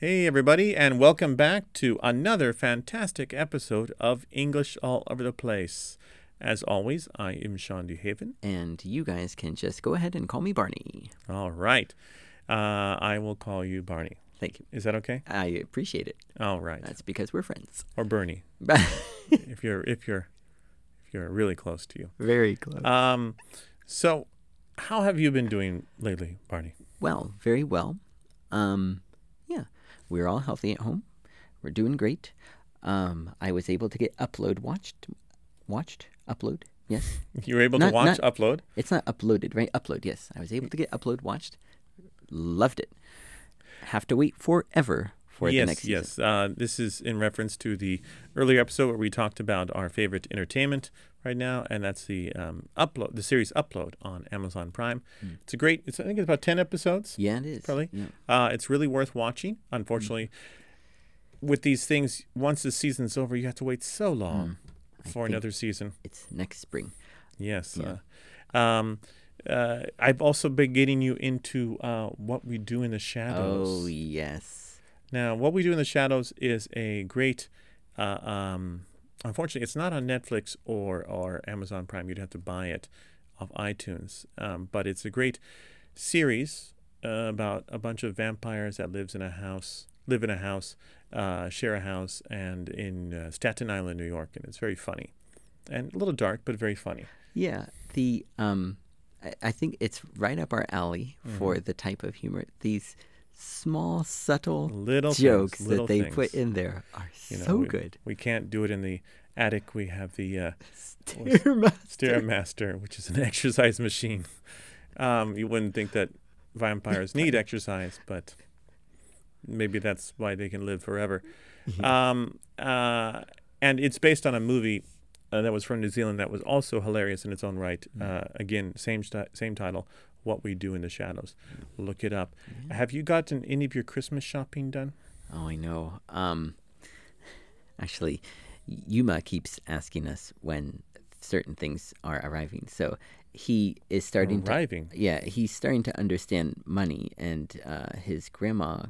Hey, everybody, and welcome back to another fantastic episode of English All Over the Place. As always, I am Shawn DeHaven. And you guys can just go ahead and call me Barney. All right. Uh, I will call you Barney. Thank you. Is that okay? I appreciate it. All right. That's because we're friends. Or Bernie, if you're if you're if you're really close to you. Very close. Um, so, how have you been doing lately, Barney? well, very well. Um, we're all healthy at home. We're doing great. Um, I was able to get upload watched, watched, upload. Yes, You were able Not- to watch not- upload. it's not uploaded, right? Upload. Yes, I was able to get upload watched. Loved it. Have to wait forever for yes, the next season. yes. Uh, this is in reference to the earlier episode where we talked about our favorite entertainment right now, and that's the um, upload, the series Upload on Amazon Prime. It's a great. It's I think it's about ten episodes. Yeah, it is. Probably. Yeah. Uh, it's really worth watching. Unfortunately, with these things, once the season's over, you have to wait so long for another season. It's next spring. Yes. Uh, um, uh, I've also been getting you into uh, what we do in the shadows. Oh yes. Now, what we do in the shadows is a great. Uh, um, unfortunately, it's not on Netflix or or Amazon Prime. You'd have to buy it off iTunes. Um, but it's a great series uh, about a bunch of vampires that lives in a house, live in a house, uh, share a house, and in uh, Staten Island, New York, and it's very funny, and a little dark, but very funny. Yeah, the um, I, I think it's right up our alley for Mm-hmm. the type of humor. These small, subtle Little things, jokes little that they put in there are You know, so we, good. We can't do it in the attic. We have the uh, Stairmaster. Stairmaster, which is an exercise machine. Um, you wouldn't think that vampires need exercise, but maybe that's why they can live forever. Um, uh, and it's based on a movie uh, that was from New Zealand that was also hilarious in its own right. Uh, again, same sti- same title, What We Do in the Shadows. Look it up. Have you gotten any of your Christmas shopping done? Oh, I know. Um, actually, Yuma keeps asking us when certain things are arriving. So he is starting to Arriving. yeah, he's starting to understand money, and uh, his grandma,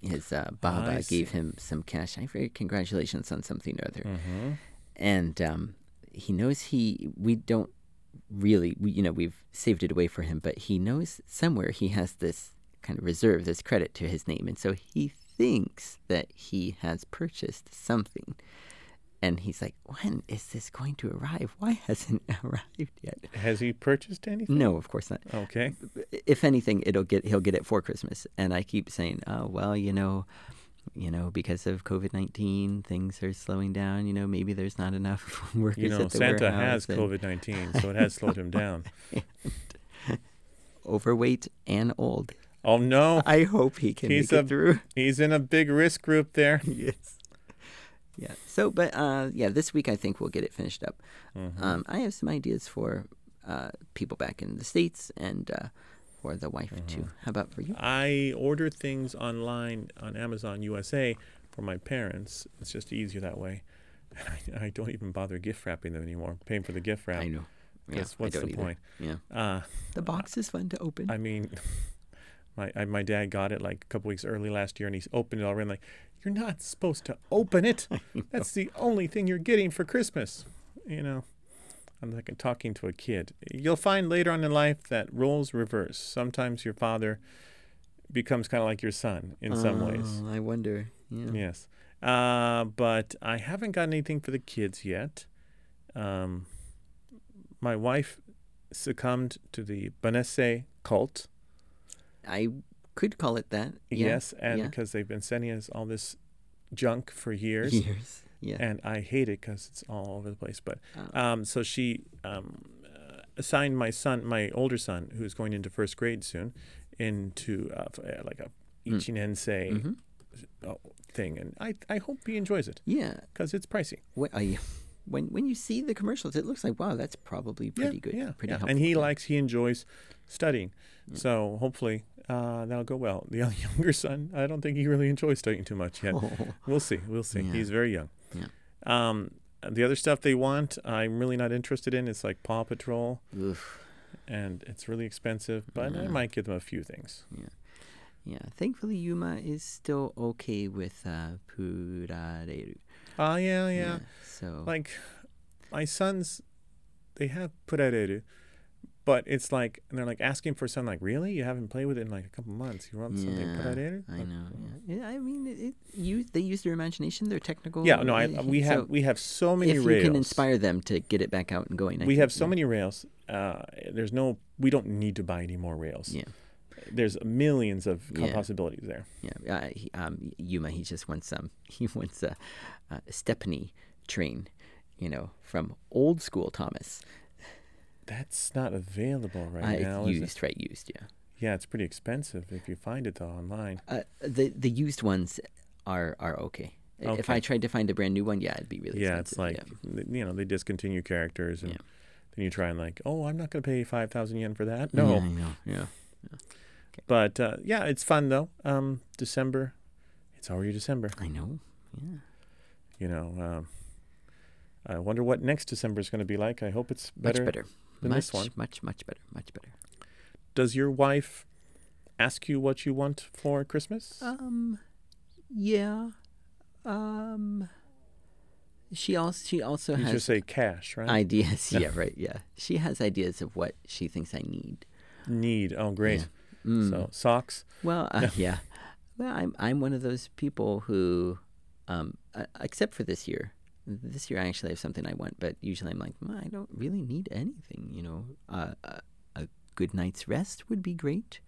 his uh, Baba, I gave him some cash. I very congratulations on something or other, Mm-hmm. and um, he knows he. We don't really, you know, we've saved it away for him, but he knows somewhere he has this kind of reserve, this credit to his name, and so he thinks that he has purchased something. And he's like, when is this going to arrive? Why hasn't it arrived yet? Has he purchased anything? No, of course not Okay. if anything, it'll get he'll get it for Christmas. And I keep saying, oh well, you know, you know, because of COVID nineteen, things are slowing down. You know, maybe there's not enough workers You know, at the Santa has COVID 19, so it has slowed him down. overweight and old. Oh, no. I hope he can He's make a- it through. He's in a big risk group there. yes. Yeah. So, but uh, yeah, this week I think we'll get it finished up. Mm-hmm. Um, I have some ideas for uh, people back in the states and uh, for the wife too. Mm-hmm. How about for you? I order things online on Amazon USA for my parents. It's just easier that way. I, I don't even bother gift wrapping them anymore, paying for the gift wrap. I know. Yeah, Because I what's the don't either. point? Yeah. Uh, The box is fun to open. I mean, my I, my dad got it like a couple weeks early last year, and he's opened it already. I'm like, you're not supposed to open it. That's the only thing you're getting for Christmas. You know, I'm like talking to a kid. You'll find later on in life that roles reverse. Sometimes your father becomes kind of like your son in some ways. Oh, I wonder. Yeah. Yes. Uh, but I haven't got anything for the kids yet. Um, my wife succumbed to the Benesse cult. I could call it that. Yeah. Yes, and yeah. because they've been sending us all this junk for years, Years. Yeah. and I hate it because it's all over the place. But Oh. um, so she um, uh, assigned my son, my older son, who's going into first grade soon, into uh, uh, like a Mm. Ichinensei Mhm. uh, thing, and I I hope he enjoys it Yeah. because it's pricey. Wh- uh, yeah. When when you see the commercials, it looks like wow, that's probably pretty yeah, good. Yeah, pretty yeah. helpful. And he yeah. likes, he enjoys studying. So hopefully uh, that'll go well. The younger son, I don't think he really enjoys studying too much yet. Oh. We'll see. We'll see. He's very young. Yeah. Um, the other stuff they want, I'm really not interested in. It's like Paw Patrol, Oof. and it's really expensive. But I might give them a few things. Yeah. Yeah, Thankfully, Yuma is still okay with uh, Purareru. Oh yeah, yeah. So Like my sons, they have purareru, but it's like and they're like asking for something like, really? You haven't played with it in like a couple months. You want something Yeah, purareru? I Like, know. Yeah. yeah I mean, it, it, you they use their imagination, their technical. Yeah, no, I, we so have we have so many if rails. you can inspire them to get it back out and going, I we think, have so yeah. many rails. Uh, there's no, we don't need to buy any more rails. Yeah. There's millions of Yeah. possibilities there. Yeah, uh, he, um, Yuma, he just wants um, he wants a, a Stepney train, you know, from old school Thomas. That's not available right uh, now. it's is it? used, right? Used, yeah. Yeah, it's pretty expensive if you find it though online. Uh, the the used ones are are okay. I- If I tried to find a brand new one, yeah, it'd be really expensive. yeah, it's like th- you know they discontinue characters and Yeah. then you try and like, oh, I'm not going to pay five thousand yen for that. yeah. No, Yeah, know. Yeah. but uh, yeah, it's fun though. Um, December, it's already December. I know. Yeah. You know, um, I wonder what next December is going to be like. I hope it's better. much better. Than much, this one. Much, much better. Much better. Does your wife ask you what you want for Christmas? Um, yeah. Um, she also she also you has just say cash, right? ideas. yeah, right. Yeah, she has ideas of what she thinks I need. Need. Oh, great. Mm. So socks. Well, uh, yeah. Well, I'm I'm one of those people who, um, uh, except for this year. This year I actually have something I want, but usually I'm like, "Mm, I don't really need anything. You know, uh, a, a good night's rest would be great.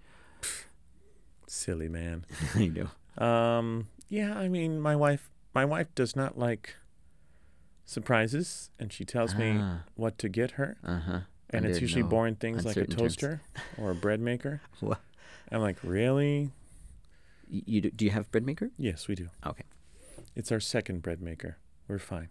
Silly man. I know. Um, yeah, I mean, my wife, my wife does not like surprises, and she tells me Ah. what to get her, Uh huh. and it's usually no boring things like a toaster or a bread maker. Wha- I'm like, really? You, you do, do you have bread maker? Yes, we do. Okay. It's our second bread maker. We're fine.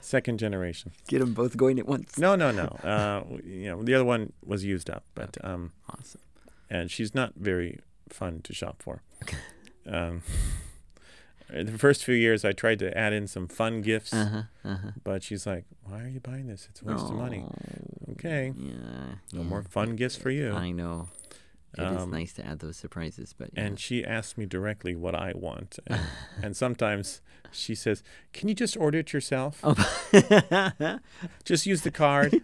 Second generation. Get them both going at once. No, no, no. Uh, you know, the other one was used up, but um, Awesome. and she's not very fun to shop for. Um, the first few years, I tried to add in some fun gifts, Uh huh. Uh huh. but she's like, "Why are you buying this? It's a waste of money." Okay, Yeah. no yeah. more fun gifts for you. I know. It is Um, nice to add those surprises, but yeah. And she asks me directly what I want, and, and sometimes she says, "Can you just order it yourself? oh. Just use the card.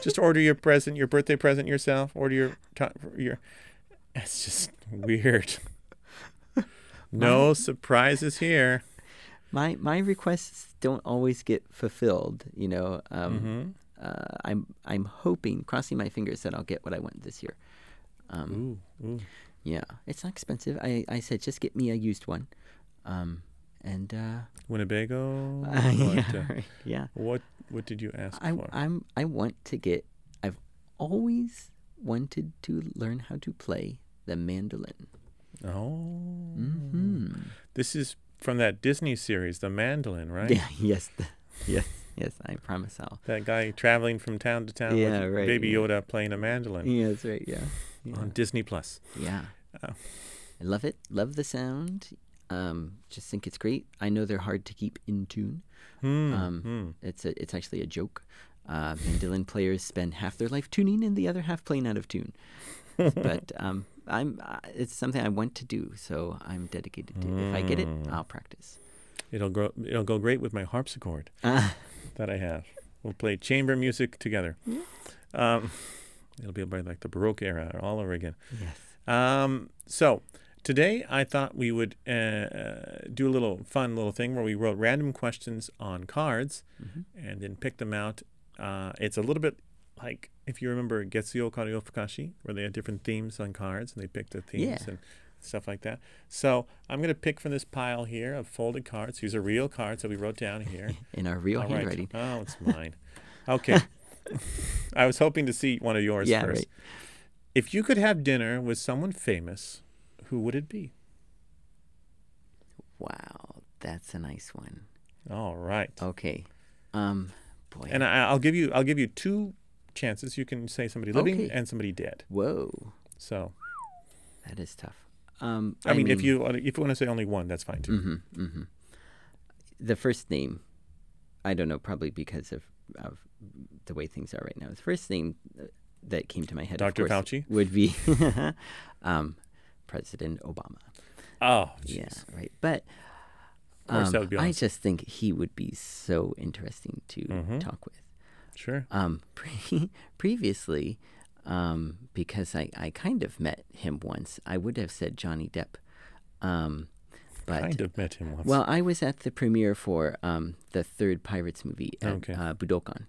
just order your present, your birthday present yourself. Order your your." It's just weird. No surprises here. my my requests don't always get fulfilled. You know, um, hmm uh, I'm I'm hoping, crossing my fingers, that I'll get what I want this year. Um, Ooh, ooh. yeah, it's not expensive. I, I said just get me a used one, um, and uh, Winnebago. yeah, What, uh, right, yeah. what what did you ask I for? I'm I want to get. I've always wanted to learn how to play the mandolin. oh, hmm this is from that Disney series, The Mandolin, right? Yeah. Yes. th- yes. Yes. I promise I'll. That guy traveling from town to town Yeah, with right, Baby yeah. Yoda playing a mandolin Yeah. That's right. Yeah. Yeah. on Disney Plus. Yeah. Oh. I love it. Love the sound. Um, just think it's great. I know they're hard to keep in tune. Hmm. Um, hmm. It's a, it's actually a joke. Uh, mandolin players spend half their life tuning and the other half playing out of tune. but um, I'm uh, it's something I want to do, so I'm dedicated to. it. If I get it, Mm. I'll practice. It'll go. It'll go great with my harpsichord Ah, that I have. We'll play chamber music together. Um, it'll be like the Baroque era all over again. yes. Um, so today I thought we would uh, uh, do a little fun little thing where we wrote random questions on cards Mhm. and then pick them out. Uh, it's a little bit like if you remember Getsuyo kara Yofukashi, where they had different themes on cards and they picked the themes Yeah. and stuff like that. So I'm going to pick from this pile here of folded cards. These are real cards that we wrote down here. In our real All right. handwriting. Oh, it's mine. Okay. I was hoping to see one of yours Yeah, first. right. If you could have dinner with someone famous, who would it be? Wow, that's a nice one. All right. Okay. Um, boy. And I, I'll give you I'll give you two chances. You can say somebody living Okay. and somebody dead. Whoa, So that is tough. Um, I, mean, if you if you want to say only one, that's fine too. Mm-hmm, mm-hmm. The first name, I don't know, probably because of, of the way things are right now. The first name uh, that came to my head, Dr. course, Fauci? would be um, President Obama. Oh, Yeah, right. But um, that would be I just think he would be so interesting to Mhm. talk with. Sure. Um, pre- previously, um, because I, I kind of met him once, I would have said Johnny Depp. Um, but kind of met him once. well, I was at the premiere for um, the third Pirates movie at Okay. uh, Budokan,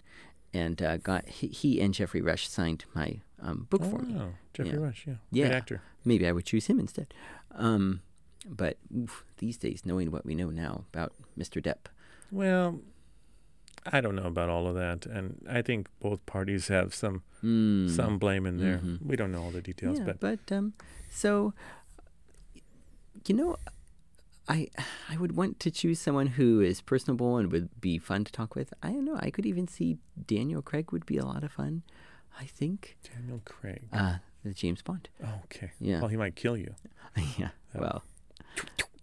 and uh, got he, he and Geoffrey Rush signed my um, book for me. oh, Geoffrey Yeah. Rush, yeah, Yeah. great actor. Maybe I would choose him instead. Um, but oof, these days, knowing what we know now about Mr. Depp, Well, I don't know about all of that, and I think both parties have some mm, some blame in there. Mhm. We don't know all the details, yeah, but but um, so you know, I I would want to choose someone who is personable and would be fun to talk with. I don't know. I could even see Daniel Craig would be a lot of fun. I think Daniel Craig. uh, the James Bond. okay. Yeah. Well, he might kill you. yeah. Well,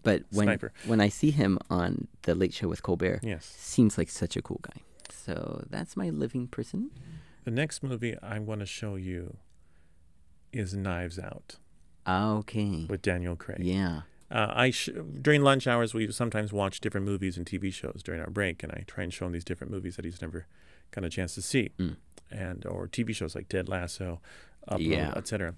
but when Sniper. when I see him on the Late Show with Colbert, Yes. seems like such a cool guy. So that's my living person. The next movie I want to show you is Knives Out Okay. with Daniel Craig. Yeah. Uh, I sh- during lunch hours we sometimes watch different movies and TV shows during our break, and I try and show him these different movies that he's never got a chance to see, Mm. and or TV shows like Ted Lasso, Upload, Yeah. etc.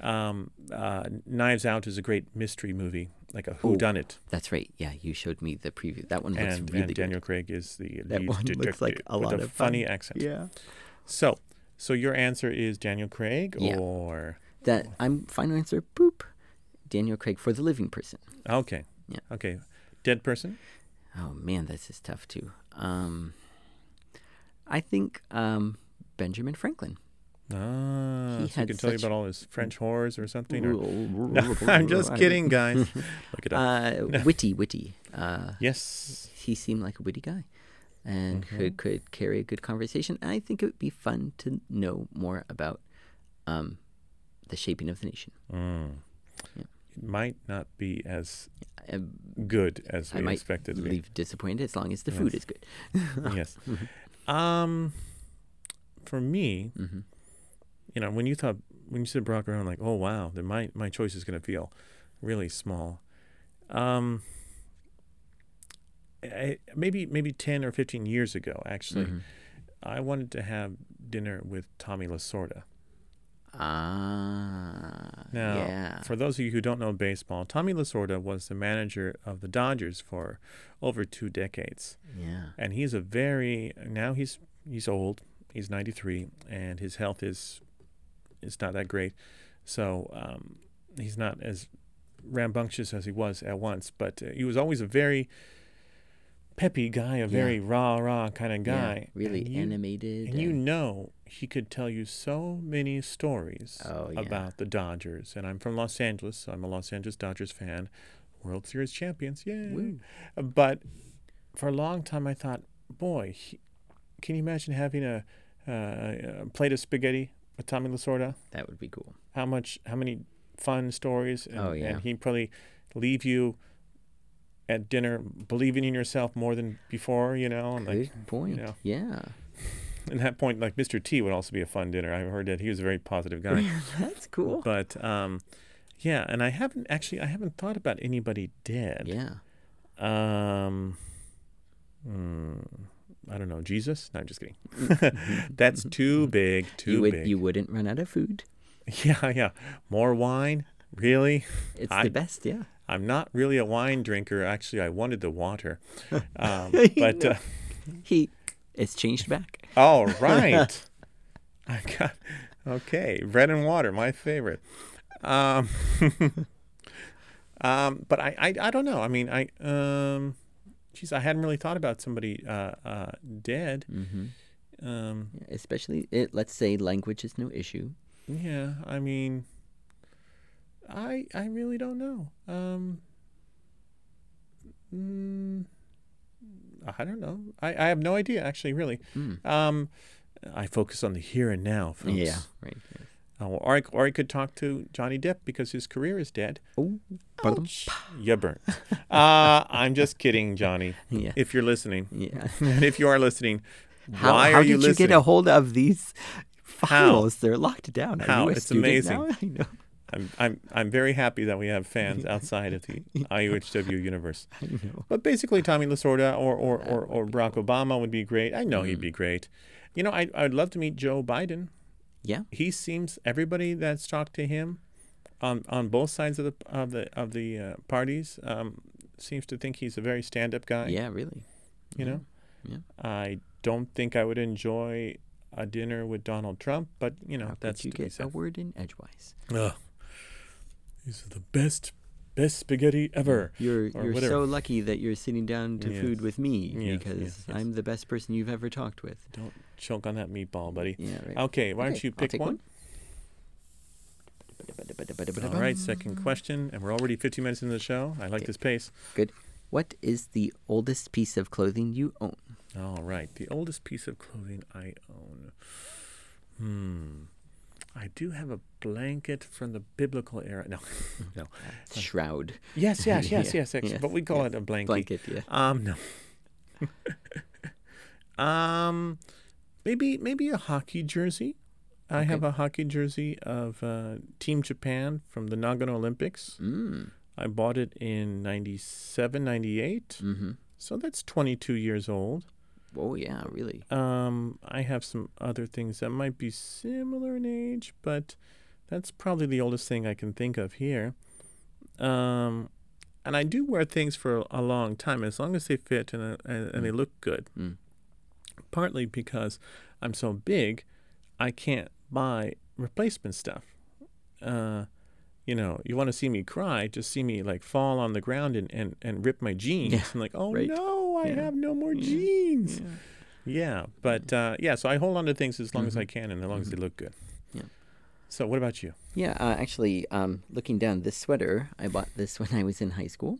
Um, uh, Knives Out is a great mystery movie, like a Who Done It, That's right. Yeah, you showed me the preview. That one looks and, really and good. Daniel Craig is the That lead one looks like a with lot a of funny fun. accent. Yeah. So, so your answer is Daniel Craig, Yeah. or That I'm final answer. Boop. Daniel Craig for the living person. okay, Yeah. okay, dead person. Oh man, this is tough too. Um, I think um, Benjamin Franklin. Ah, He so had can tell you about all his French whores or something. Or, no, I'm just kidding, guys. Look it up. Uh, witty, witty. Uh, yes. he seemed like a witty guy, and Mm-hmm. could could carry a good conversation. And I think it would be fun to know more about um, the shaping of the nation. Mm. Yeah. Might not be as Uh, good as I we might expected. leave disappointed as long as the food is good. yes. Um, for me, hmm you know, when you thought when you said Barack Obama, like, oh wow, then my my choice is going to feel really small. Um, I, maybe maybe ten or fifteen years ago, actually, Mhm. I wanted to have dinner with Tommy Lasorda. Ah, Now, yeah. for those of you who don't know baseball, Tommy Lasorda was the manager of the Dodgers for over two decades, yeah. and he's a very now he's he's old. He's 93, and his health is is not that great, so um, he's not as rambunctious as he was at once. But uh, he was always a very peppy guy, a very rah rah kind of Yeah, guy, really and you, animated. and you know he could tell you so many stories Oh, yeah. about the Dodgers. And I'm from Los Angeles, so I'm a Los Angeles Dodgers fan. World Series champions, yay! Woo. But for a long time, I thought, boy, he, can you imagine having a, uh, a plate of spaghetti with Tommy Lasorda? that would be cool. How much? How many fun stories? And, Oh, yeah. And he'd probably leave you at dinner believing in yourself more than before. You know, and Good like point. know. Yeah. at that point, like Mr. T would also be a fun dinner. I heard that he was a very positive guy. That's cool. But um, yeah, and I haven't actually I haven't thought about anybody dead. Yeah. Um, hmm, I don't know. Jesus? No, I'm just kidding. That's too big. Too you would big. you wouldn't run out of food. Yeah, yeah. More wine? Really? It's I- the best, yeah. I'm not really a wine drinker. Actually, I wanted the water. Um, but uh, He it's changed back. all right. I got okay. Bread and water, my favorite. Um, um, but I, I, I don't know. I mean, I, um, geez, I hadn't really thought about somebody uh, uh, dead. hmm Um, Especially it let's say language is no issue. yeah, I mean, I, I really don't know. Um, mm, I don't know. I, I have no idea. Actually, really. Mm. Um, I focus on the here and now, folks. Yeah, right. Uh, or, I, or I could talk to Johnny Depp because his career is dead. Oh, pardon? You burnt. uh, I'm just kidding, Johnny. Yeah. If you're listening, Yeah. and if you are listening, How, why how are you did you get a hold of these How? files? They're locked down. How? It's amazing. now? I know. I'm I'm I'm very happy that we have fans outside of the IUHW universe. I know. But basically, Tommy Lasorda or or, or, or Barack Obama would be great. I know he'd be great. You know, I I'd love to meet Joe Biden. Yeah. He seems everybody that's talked to him, on on both sides of the of the of the uh, parties, um, seems to think he's a very stand up guy. Yeah, really. You know, Yeah. I don't think I would enjoy a dinner with Donald Trump, but you know How that's could you to be get a word in edgewise? Ugh. These are the best best spaghetti ever. You're or you're whatever. so lucky that you're sitting down to food with me Yes, because yes, yes. I'm the best person you've ever talked with. Don't choke on that meatball, buddy. Yeah, right. Okay, why don't you pick take one? All right, second question, and we're already 15 minutes into the show. I like Okay. this pace. Good. What is the oldest piece of clothing you own? All right, the oldest piece of clothing I own. Hmm. I do have a blanket from the biblical era. No, no. Shroud. Yes, yes, yes, Yeah, yes. Actually, yes, but we call yes. it a blanket. Blanket, yeah. Um, no. um, maybe maybe a hockey jersey. I have a hockey jersey of uh, Team Japan from the Nagano Olympics. Mm. I bought it in 97, 98. Mm-hmm. So that's 22 years old. Oh yeah, really. Um, I have some other things that might be similar in age, but that's probably the oldest thing I can think of here. Um, and I do wear things for a long time as long as they fit and uh, and, and they look good. Mm. Partly because I'm so big, I can't buy replacement stuff. Uh, you know, you want to see me cry, just see me like fall on the ground and, and, and rip my jeans. Yeah, and like, oh right. no, I Yeah. have no more Yeah, jeans. Yeah. Yeah, but uh, yeah, so I hold on to things as long as Mhm. I can and as long as they look good. Yeah. So what about you? Yeah, uh, actually, um, looking down this sweater, I bought this when I was in high school.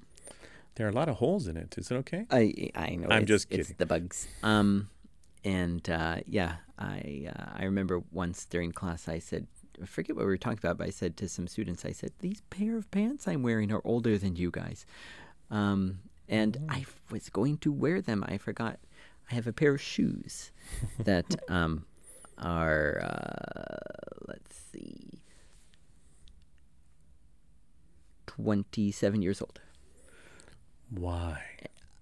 There are a lot of holes in it. Is it okay? I I know. I'm it's, just It's the bugs. Um, and uh, yeah, I uh, I remember once during class I said, I forget what we were talking about, but I said to some students, I said, these pair of pants I'm wearing are older than you guys. Um, and I was going to wear them. I forgot. I have a pair of shoes that um, are uh, let's see, twenty seven years old. Why?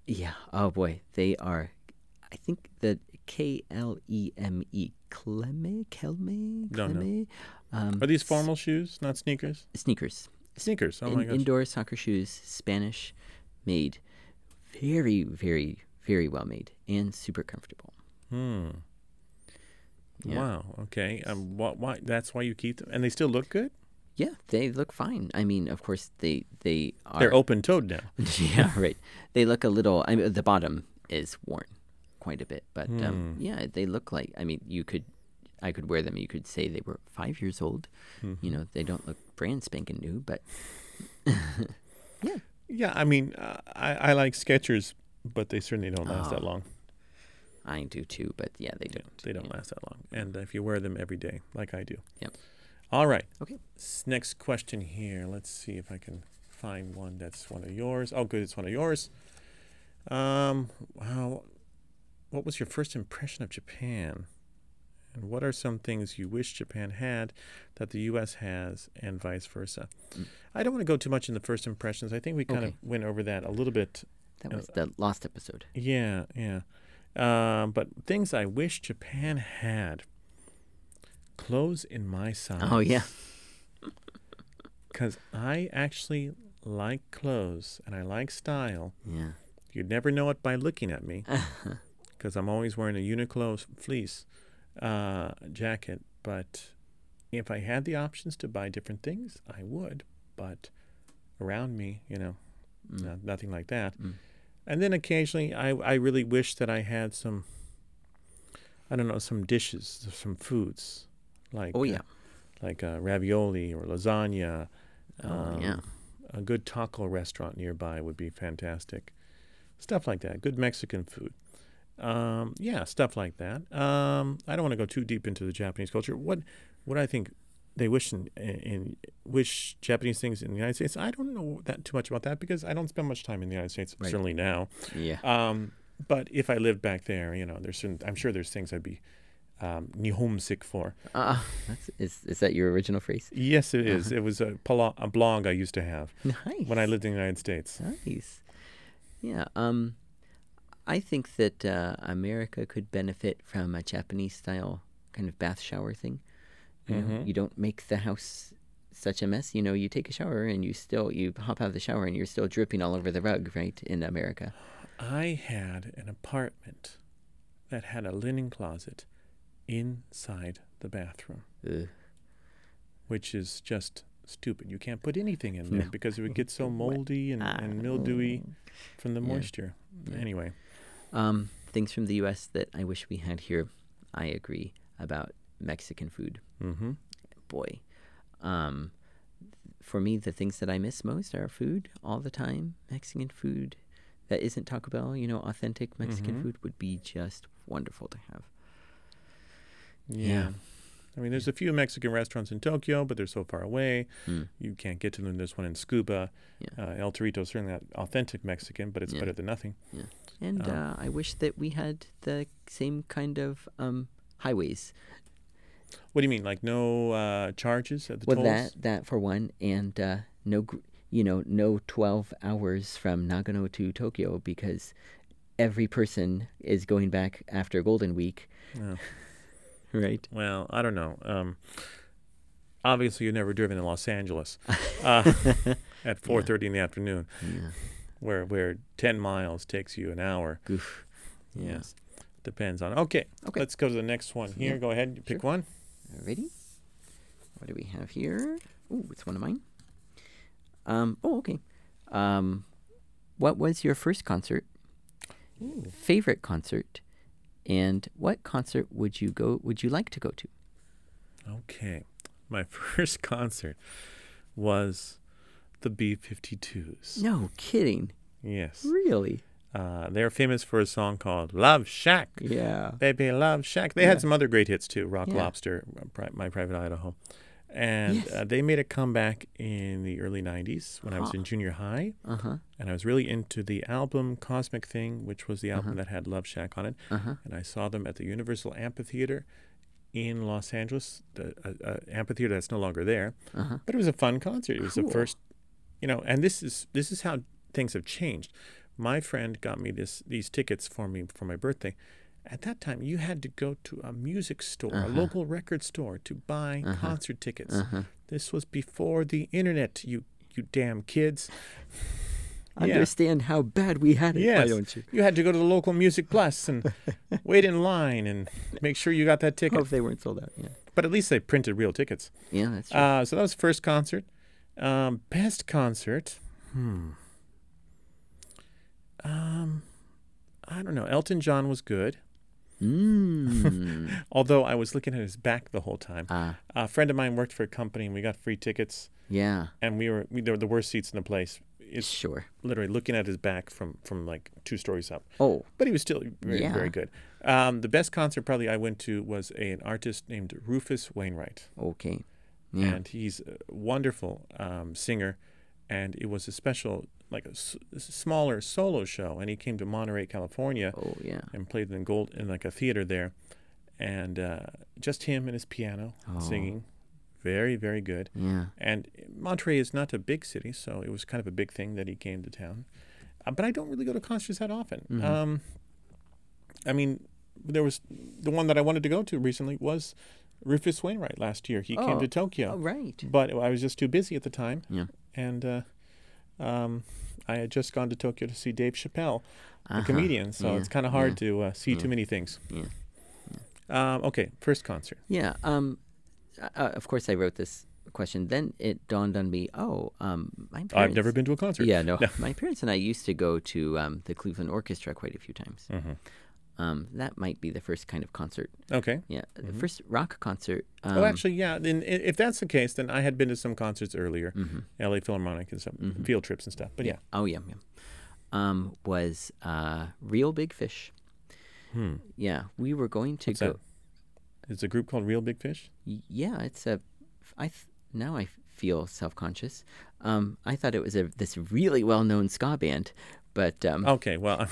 Yeah. Oh boy, they are. I think that K L E M E Cleme Kelme Don't Um, Are these formal shoes, not sneakers? sneakers? Sneakers. Oh In- my gosh. indoor soccer shoes, Spanish made, very very very well made and super comfortable. Hmm. Yeah. Wow. Okay. Um. What? Why? That's why you keep them, and they still look good. Yeah, they look fine. I mean, of course they they are. They're open-toed now. yeah, right. They look a little. I mean, the bottom is worn quite a bit, but Hmm. um, yeah, they look like. I mean, you could, I could wear them. You could say they were five years old. Mm-hmm. You know, they don't look brand spanking new, but yeah, Yeah. I mean, uh, I I like Skechers, but they certainly don't last that Oh, long. I do too. But yeah, they don't. they don't yeah. last that long. And if you wear them every day, like I do. Yep. All right. Okay. S- Next question here. Let's see if I can find one that's one of yours. Oh, good, it's one of yours. Um, wow. What was your first impression of Japan? And what are some things you wish Japan had that the U.S. has, and vice versa? Mm. I don't want to go too much in the first impressions. I think we kind Okay. of went over that a little bit. That Uh, was the last episode. Yeah, yeah. Um, but things I wish Japan had. Clothes in my size. Oh yeah, Because I actually like clothes and I like style. yeah. You'd never know it by looking at me because I'm always wearing a Uniqlo fleece uh, jacket. But if I had the options to buy different things, I would. But around me, you know, Mm. no, nothing like that. Mm. And then occasionally, I, I really wish that I had some, I don't know, some dishes, some foods like Oh uh, yeah. like uh, ravioli or lasagna. Oh yeah. Um, A good taco restaurant nearby would be fantastic. Stuff like that. Good Mexican food. Um, yeah, stuff like that. Um, I don't want to go too deep into the Japanese culture. What what I think they wish in, in wish Japanese things in the United States. I don't know that too much about that because I don't spend much time in the United States. Right. Certainly now. Yeah. Um, but if I lived back there, you know, there's certain, I'm sure there's things I'd be um, homesick for. That's is is that your original phrase? Yes, it is. Uh-huh. It was a, a blog I used to have Nice. when I lived in the United States. Nice. Yeah. Um, I think that uh, America could benefit from a Japanese style kind of bath shower thing. You, know, Mhm. you don't make the house such a mess. You know, you take a shower and you still you hop out of the shower and you're still dripping all over the rug, right? In America. I had an apartment that had a linen closet inside the bathroom, Ugh. which is just stupid. You can't put anything in there No. because it would get so moldy and, and mildewy from the Yeah. moisture. Yeah. Anyway, Um, things from the U.S. that I wish we had here. I agree about Mexican food. mm-hmm. boy. Um, for me, the things that I miss most are food all the time. Mexican food that isn't Taco Bell, you know, authentic Mexican Mhm. food would be just wonderful to have. yeah. Yeah. I mean, there's a few Mexican restaurants in Tokyo, but they're so far away. Mm. You can't get to them. There's one in Scuba. Yeah. Uh, El Torito is certainly not authentic Mexican, but it's Yeah. better than nothing. And Oh. uh, I wish that we had the same kind of um, highways. What do you mean? Like no uh, charges at the well, tolls? that that for one, and uh, no, gr- you know, no twelve hours from Nagano to Tokyo because every person is going back after Golden Week, Yeah. Right? Well, I don't know. Um, obviously, you've never driven in Los Angeles uh, at 4:30 in the afternoon, Yeah. where where 10 miles takes you an hour. Goof. Yeah. Yes, depends on. Okay, Okay. let's go to the next one here. Yeah, Go ahead, pick one. Ready? What do we have here? Oh, it's one of mine. Um. Oh, okay. Um, what was your first concert? Favorite concert? And what concert would you go? Would you like to go to? Okay, my first concert was the B-52s. No kidding. Yes, Really? uh, they're famous for a song called "Love Shack." Yeah. Baby Love Shack. They Yeah. had some other great hits too. Rock Yeah. Lobster, uh, My Private Idaho. And Yes. uh, they made a comeback in the early 90s when I was in junior high. Uh huh. And I was really into the album Cosmic Thing, which was the album Uh-huh. that had Love Shack on it. Uh huh. And I saw them at the Universal Amphitheater in Los Angeles, the uh, uh, amphitheater that's no longer there. Uh huh. But it was a fun concert. It was Cool. the first, you know, and this is this is how things have changed. My friend got me this these tickets for me for my birthday. At that time, you had to go to a music store, a Uh-huh. local record store, to buy Uh-huh. concert tickets. Uh huh. This was before the internet. You you damn kids. Yeah. Understand how bad we had it. Why don't you? You had to go to the local Music Plus and wait in line and make sure you got that ticket. Hope they weren't sold out. Yeah. But at least they printed real tickets. Yeah, that's true. Uh, so that was first concert. Um, best concert. Hmm. Um, I don't know. Elton John was good, mm. although I was looking at his back the whole time. Ah. A friend of mine worked for a company, and we got free tickets, yeah. and we were we, they were the worst seats in the place. It's Sure. literally looking at his back from from like two stories up, Oh. but he was still very Yeah. very good. Um, the best concert probably I went to was a, an artist named Rufus Wainwright. Okay. Yeah. and he's a wonderful um, singer. And it was a special, like a, s- smaller solo show. And he came to Monterey, California, oh yeah. and played in gold in like a theater there, and uh, just him and his piano Oh. singing, very very good. Yeah. And Monterey is not a big city, so it was kind of a big thing that he came to town. Uh, but I don't really go to concerts that often. Mhm. Um, I mean, there was the one that I wanted to go to recently was Rufus Wainwright last year. He came Oh. to Tokyo Oh right. but I was just too busy at the time. Yeah. And uh, um, I had just gone to Tokyo to see Dave Chappelle, the Uh-huh. comedian. So Yeah, it's kind of hard yeah. to uh, see Yeah. too many things. Yeah. Um, okay, first concert. Yeah. Um. Uh, of course, I wrote this question. Then it dawned on me. Oh, um, my parents. I've never been to a concert. Yeah, no. No. My parents and I used to go to um, the Cleveland Orchestra quite a few times. Mhm. Um, that might be the first kind of concert. Okay. Yeah, the first rock concert. Um, Mm-hmm. oh, actually, yeah. Then if that's the case, then I had been to some concerts earlier, mhm. L.A. Philharmonic and some Mhm. field trips and stuff. But yeah. Oh yeah, yeah. Um, was uh, Reel Big Fish. Hmm. Yeah, we were going to What's go. that? It's a group called Reel Big Fish. Yeah, it's a. I th- now I feel self conscious. Um, I thought it was a this really well known ska band, but um, Okay, well,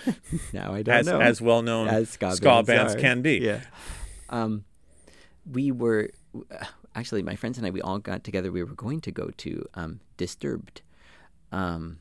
now I don't as know. as well known As ska ska bands bands can be. Yeah. um, we were actually my friends and I. We all got together. We were going to go to um, Disturbed, um,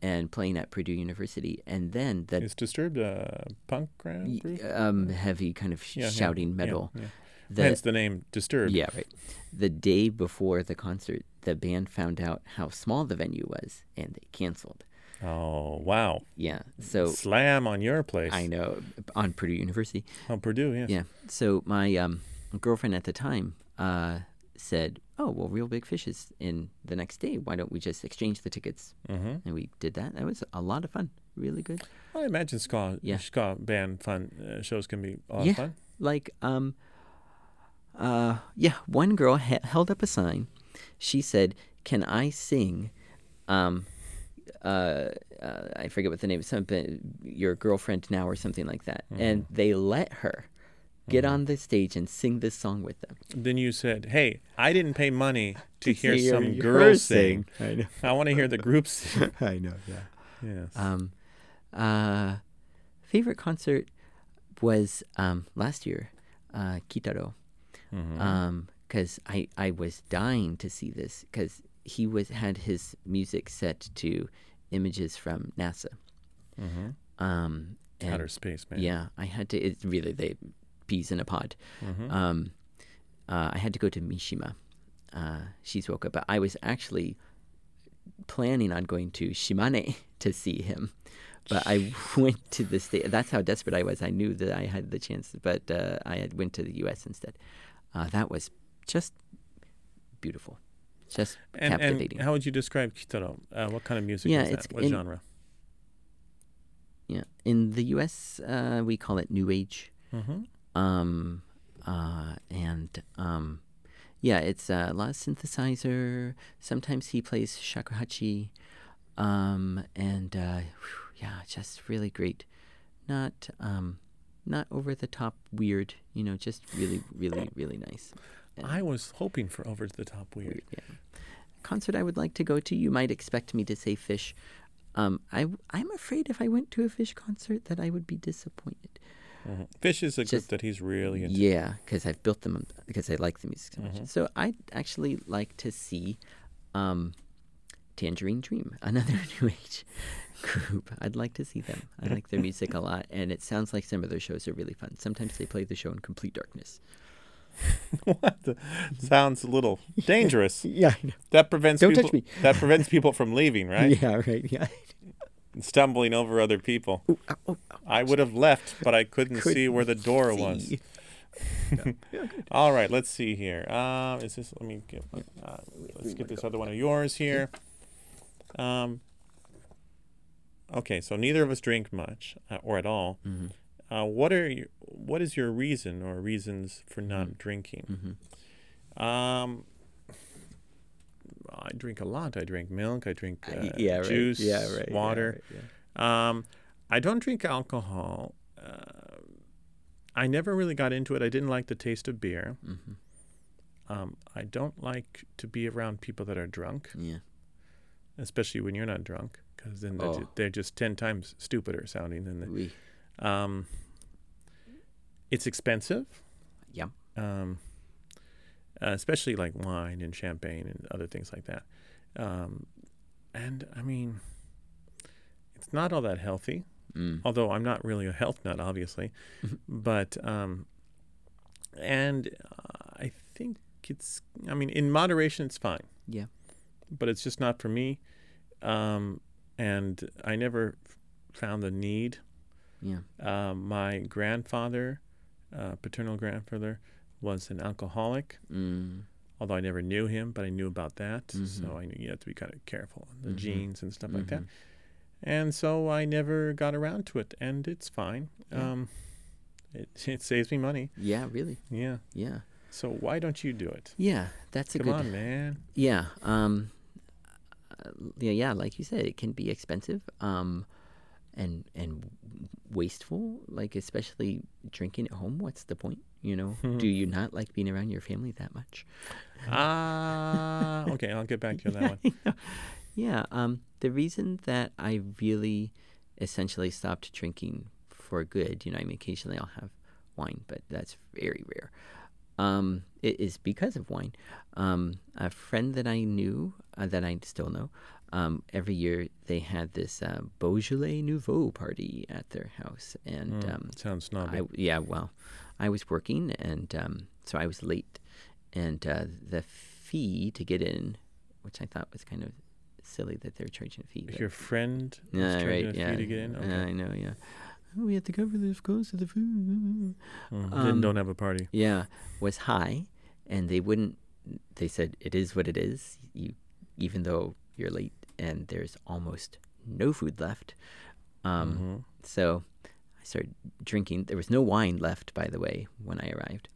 and playing at Purdue University, and then the Is Disturbed a punk group? um, heavy kind of sh- yeah, shouting yeah, metal. yeah. The- Hence the name Disturbed. Yeah, right. The day before the concert, the band found out how small the venue was, and they canceled. Oh wow! Yeah, so Slam on your place. I know on Purdue University. Oh, Purdue. Yes. Yeah. So my um, girlfriend at the time uh, said, "Oh, well, Reel Big Fish is in the next day. Why don't we just exchange the tickets?" Mm-hmm. And we did that. That was a lot of fun. Really good. I imagine ska Yeah. ska band fun uh, shows can be a lot Yeah. of fun. Like, um, uh, yeah. One girl ha- held up a sign. She said, "Can I sing?" Um, uh, uh, I forget what the name is. Something your girlfriend now or something like that. And they let her get on the stage and sing this song with them. Then you said, "Hey, I didn't pay money to hear hear some her girls sing. I know. I want to hear the group sing." I know. Yeah. yes. Um, uh, favorite concert was um, last year, uh, Kitaro. Mhm. Um, because I I was dying to see this because he was had his music set to images from NASA. Mhm. Um, and Outer space, man. yeah, I had to. It's really they peas in a pod. Mhm. Um, uh, I had to go to Mishima, uh, Shizuoka, but I was actually planning on going to Shimane to see him. But I went to the state. That's how desperate I was. I knew that I had the chance, but uh, I had went to the U.S. instead. Uh, that was just beautiful, just and, captivating. and how would you describe Kitaro? Uh, what kind of music Yeah, is that? it's What in- genre? yeah, in the U.S. Uh, we call it New Age. Mm-hmm. um, uh, and um, yeah, it's a lot of synthesizer. Sometimes he plays shakuhachi, um, and uh, whew, yeah, just really great. Not um, not over the top weird, you know, just really, really, really nice. Yeah. I was hoping for over the top weird. Weird, yeah. Concert I would like to go to. You might expect me to say Phish. Um, I I'm afraid if I went to a Phish concert that I would be disappointed. Mhm. Phish is a group that he's really into. Yeah, because I've built them because I like the music so much. Mhm. So I'd actually like to see um, Tangerine Dream, another New Age group. I'd like to see them. I like their music a lot, and it sounds like some of their shows are really fun. Sometimes they play the show in complete darkness. what the, sounds a little dangerous. Yeah, I know. That prevents Don't people, touch me. that prevents people from leaving, right? Yeah, right. Yeah. Stumbling over other people. Ooh, ow, oh, ow. I would have left, but I couldn't, see Couldn't where the door was. see. All right, let's see here. Um, is this? Let me get. Uh, let's get this other one of yours here. Um. Okay, so neither of us drink much uh, or at all. Mhm. Uh, what are your, what is your reason or reasons for not Mm-hmm. drinking? Um. I drink a lot. I drink milk. I drink uh, yeah, right. juice, yeah, right. yeah, water. right, yeah. Um, I don't drink alcohol. Uh, I never really got into it. I didn't like the taste of beer. Mhm. Um, I don't like to be around people that are drunk, Yeah. especially when you're not drunk, because then they're, Oh. they're just ten times stupider sounding than the. We. Um, it's expensive. Yeah. Um, uh, especially like wine and champagne and other things like that. Um, and I mean, it's not all that healthy Mm. although I'm not really a health nut, obviously. but um, and uh, I think it's. I mean, in moderation, it's fine. Yeah. But it's just not for me, um, and I never f- found the need. Yeah. Um, my grandfather, uh, paternal grandfather, was an alcoholic. Mm. Although I never knew him, but I knew about that, so Mhm. I knew you have to be kind of careful the Mhm. genes and stuff like that. Mhm. And so I never got around to it, and it's fine. Yeah. Um, it, it saves me money. Yeah. Really. Yeah. Yeah. So why don't you do it? Yeah. That's a Come good. on, man. Yeah. Um yeah, yeah, like you said, it can be expensive um and and wasteful, like especially drinking at home. What's the point? You know, do you not like being around your family that much? Ah, okay. I'll get back to you on that one. yeah, um the reason that I really essentially stopped drinking for good, you know, I mean occasionally I'll have wine, but that's very rare. Um, it is because of wine. Um, a friend that I knew, uh, that I still know, um, every year they had this uh, Beaujolais Nouveau party at their house, and um, Sounds snobby. I, yeah, well, I was working, and um, so I was late, and uh, the fee to get in, which I thought was kind of silly that they're charging a fee. If your friend was yeah, charging right, a fee yeah, to get in, okay. yeah, I know, yeah. Oh, we have to cover the cost of the food. Mm, then um, don't have a party. Yeah, was high, and they wouldn't. They said it is what it is. You, even though you're late and there's almost no food left. Um, Mhm. So I started drinking. There was no wine left, by the way, when I arrived.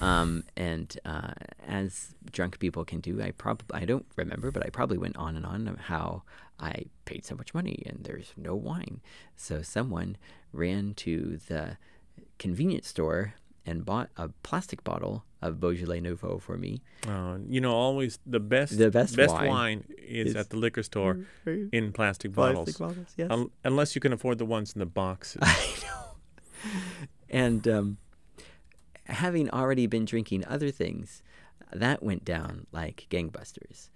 Um, and uh, as drunk people can do, I probably I don't remember, but I probably went on and on how I paid so much money and there's no wine. So someone ran to the convenience store and bought a plastic bottle of Beaujolais Nouveau for me. Uh, you know, always the best The best wine wine is, is- at the liquor store in plastic bottles. Plastic bottles, yes. Un- unless you can afford the ones in the boxes. I know. And um, having already been drinking other things, that went down like gangbusters.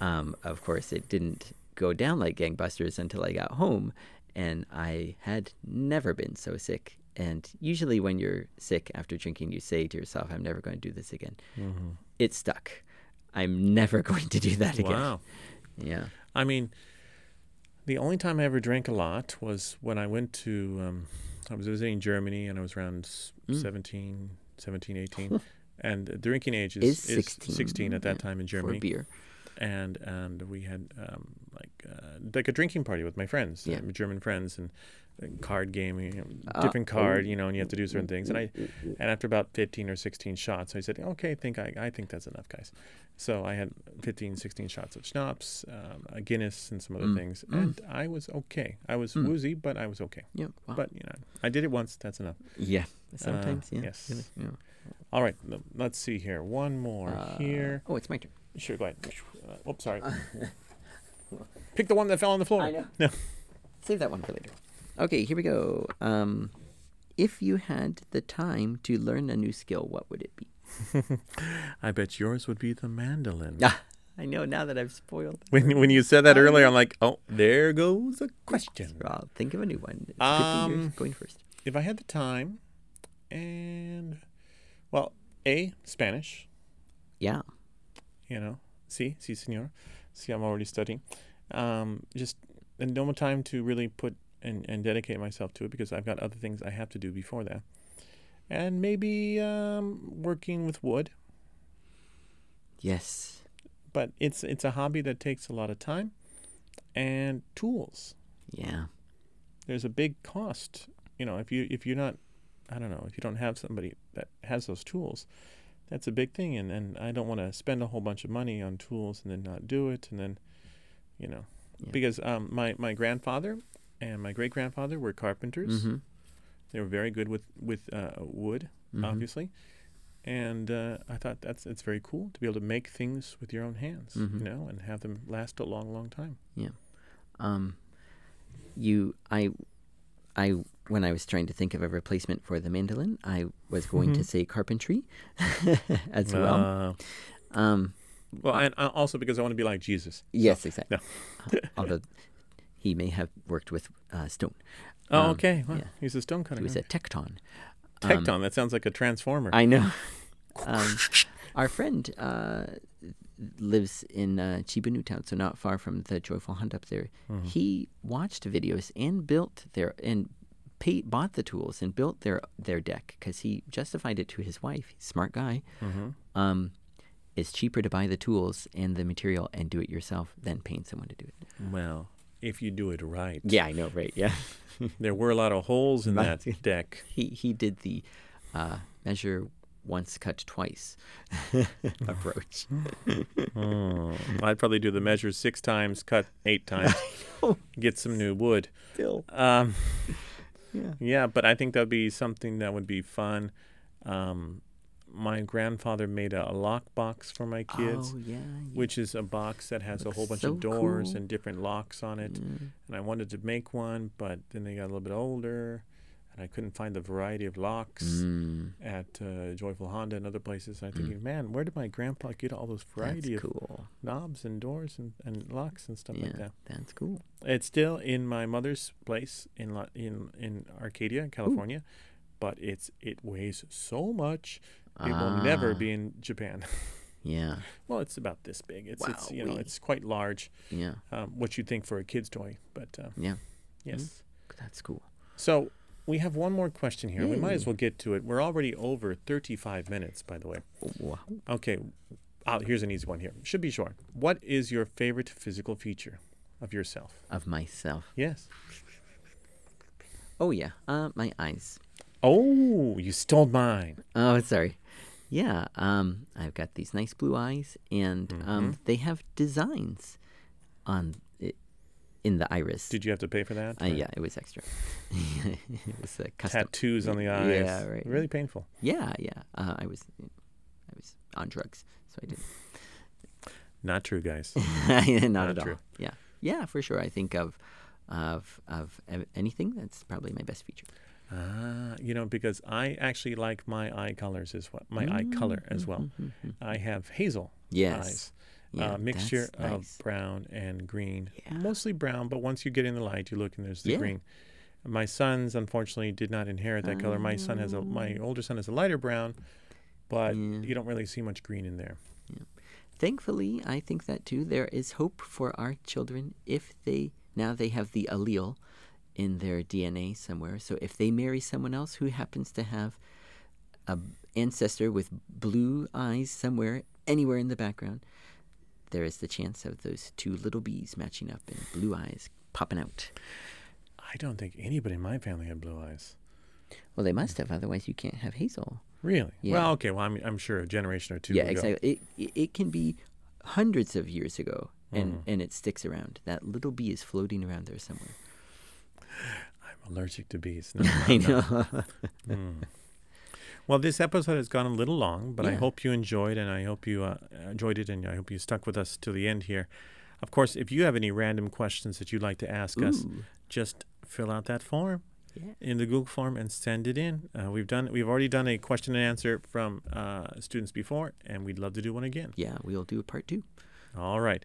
Um, of course, it didn't go down like gangbusters until I got home, and I had never been so sick. And usually, when you're sick after drinking, you say to yourself, "I'm never going to do this again." Mhm. It stuck. I'm never going to do that again. Wow. Yeah. I mean, the only time I ever drank a lot was when I went to, um, I was visiting Germany and I was around Mm. 17, 17, 18. and the drinking age Is is, is 16, 16 at that yeah, time in Germany. For beer. and and we had um, like uh, like a drinking party with my friends, Yeah. uh, German friends, and card you know, Uh, different card, oh. you know, and you have to do certain things. And I and after about fifteen or sixteen shots, I said, okay, I think I, I think that's enough, guys. So I had 15, 16 shots of schnapps, um, a Guinness, and some other Mm, things, mm. and I was okay. I was Mm. woozy, but I was okay. Yeah. Wow. But you know, I did it once. That's enough. yeah. Sometimes. yeah. yes. really, yeah. All right, let's see here. One more Uh, here. Oh, it's my turn. Sure, go ahead. Uh, oops, sorry. Pick the one that fell on the floor. I know. No. Save that one for later. Okay, here we go. Um, if you had the time to learn a new skill, what would it be? I bet yours would be the mandolin. Ah, I know now that I've spoiled. When when you said that earlier, I'm like, oh, there goes a question. I'll think of a new one. It yours Um, going first. If I had the time, and well, a Spanish, Yeah. you know, see, si, senor, see, I'm already studying. Um, just and no more time to really put and, and dedicate myself to it because I've got other things I have to do before that, and maybe um, working with wood. Yes. But it's it's a hobby that takes a lot of time and tools. Yeah. there's a big cost. You know, if you if you're not, I don't know, if you don't have somebody that has those tools, that's a big thing. And and I don't want to spend a whole bunch of money on tools and then not do it, and then, you know, Yeah. because um my my grandfather and my great grandfather were carpenters. Mm-hmm. They were very good with with uh, wood, Mhm. obviously. And uh, I thought that's it's very cool to be able to make things with your own hands, Mhm. you know, and have them last a long, long time. Yeah. Um, you, I, I, when I was trying to think of a replacement for the mandolin, I was going to Mhm. say carpentry as well. Uh, Um, well, and uh, also because I want to be like Jesus. yes, exactly. no. Although he may have worked with uh, stone. Oh, Um, okay. Well, yeah. He's a stone cutter. He was a tecton. Um, Tecton. that sounds like a transformer. I know. um, our friend uh, lives in uh, Chiba Newtown, so not far from the Joyful Honda up there. Mhm. He watched videos and built their and pay, bought the tools and built their their deck because he justified it to his wife. Smart guy. Mhm. Um, it's cheaper to buy the tools and the material and do it yourself than paying someone to do it. Well, if you do it right. Yeah, I know, right? Yeah. There were a lot of holes in that deck. he he did the uh, measure once, cut twice approach. Oh, I'd probably do the measure six times, cut eight times, get some new wood. Bill. Um, Yeah. yeah, but I think that'd be something that would be fun. Um, my grandfather made a, a lock box for my kids, Oh yeah. yeah. which is a box that has a whole bunch so of doors cool. and different locks on it. Mm. and I wanted to make one, but then they got a little bit older, and I couldn't find the variety of locks Mm, at uh, Joyful Honda and other places. I'm thinking, man, where did my grandpa get all those that's variety of cool. knobs and doors and, and locks and stuff Yeah, like that? that's cool. It's still in my mother's place in La- in in Arcadia, California, but it's it weighs so much. It will never Ah, be in Japan. Yeah, well, it's about this big. It's it's you know Wowee. it's quite large. yeah, Um, what you'd think for a kid's toy, but uh, yeah. yes. That's cool. So we have one more question here. We might as well get to it. We're already over 35 minutes, by the way. Wow. Okay, uh, here's an easy one here. Should be short. What is your favorite physical feature of yourself? Of myself. Yes. Oh yeah. Uh, my eyes. Oh, you stole mine. Oh, sorry. Yeah. Um, I've got these nice blue eyes, and Mm-hmm. um, they have designs on it in the iris. Did you have to pay for that? Uh, yeah, it was extra. it was a custom. Tattoos on the eyes. Yeah, right. Really painful. Yeah, yeah. Uh, I was, I was on drugs, so I didn't. Not true, guys. Not, Not at all. Yeah, yeah, for sure. I think of, of, of anything. That's probably my best feature. Ah, you know, because I actually like my eye colors as well. My eye color as well. Mhm. I have hazel Yes. eyes. Yeah, uh, mixture that's of brown and green. Yeah. Mostly brown, but once you get in the light, you look and there's the Yeah. green. My sons, unfortunately, did not inherit that color. My son has a my older son has a lighter brown, but. Yeah. you don't really see much green in there. Thankfully, I think that too. There is hope for our children if they now they have the allele in their DNA somewhere. So if they marry someone else who happens to have a ancestor with blue eyes somewhere, anywhere in the background, there is the chance of those two little bees matching up and blue eyes popping out. I don't think anybody in my family had blue eyes. Well, they must have, otherwise you can't have hazel. Really? Yeah. Well, okay. Well, I'm I'm sure a generation or two. yeah, ago. exactly. It, it it can be hundreds of years ago, and Mm. and it sticks around. That little bee is floating around there somewhere. I'm allergic to bees. No, I know. Mm. Well, this episode has gone a little long, but I hope you enjoyed, and I hope you uh, enjoyed it, and I hope you stuck with us to the end here. Of course, if you have any random questions that you'd like to ask us, just fill out that form yeah. in the Google form and send it in. Uh, we've done, we've already done a question and answer from uh, students before, and we'd love to do one again. Yeah, we'll do a part two. All right.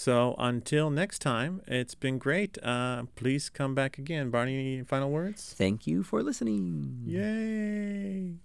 So until next time, it's been great. Uh, please come back again. Barney, any final words? Thank you for listening. Yay!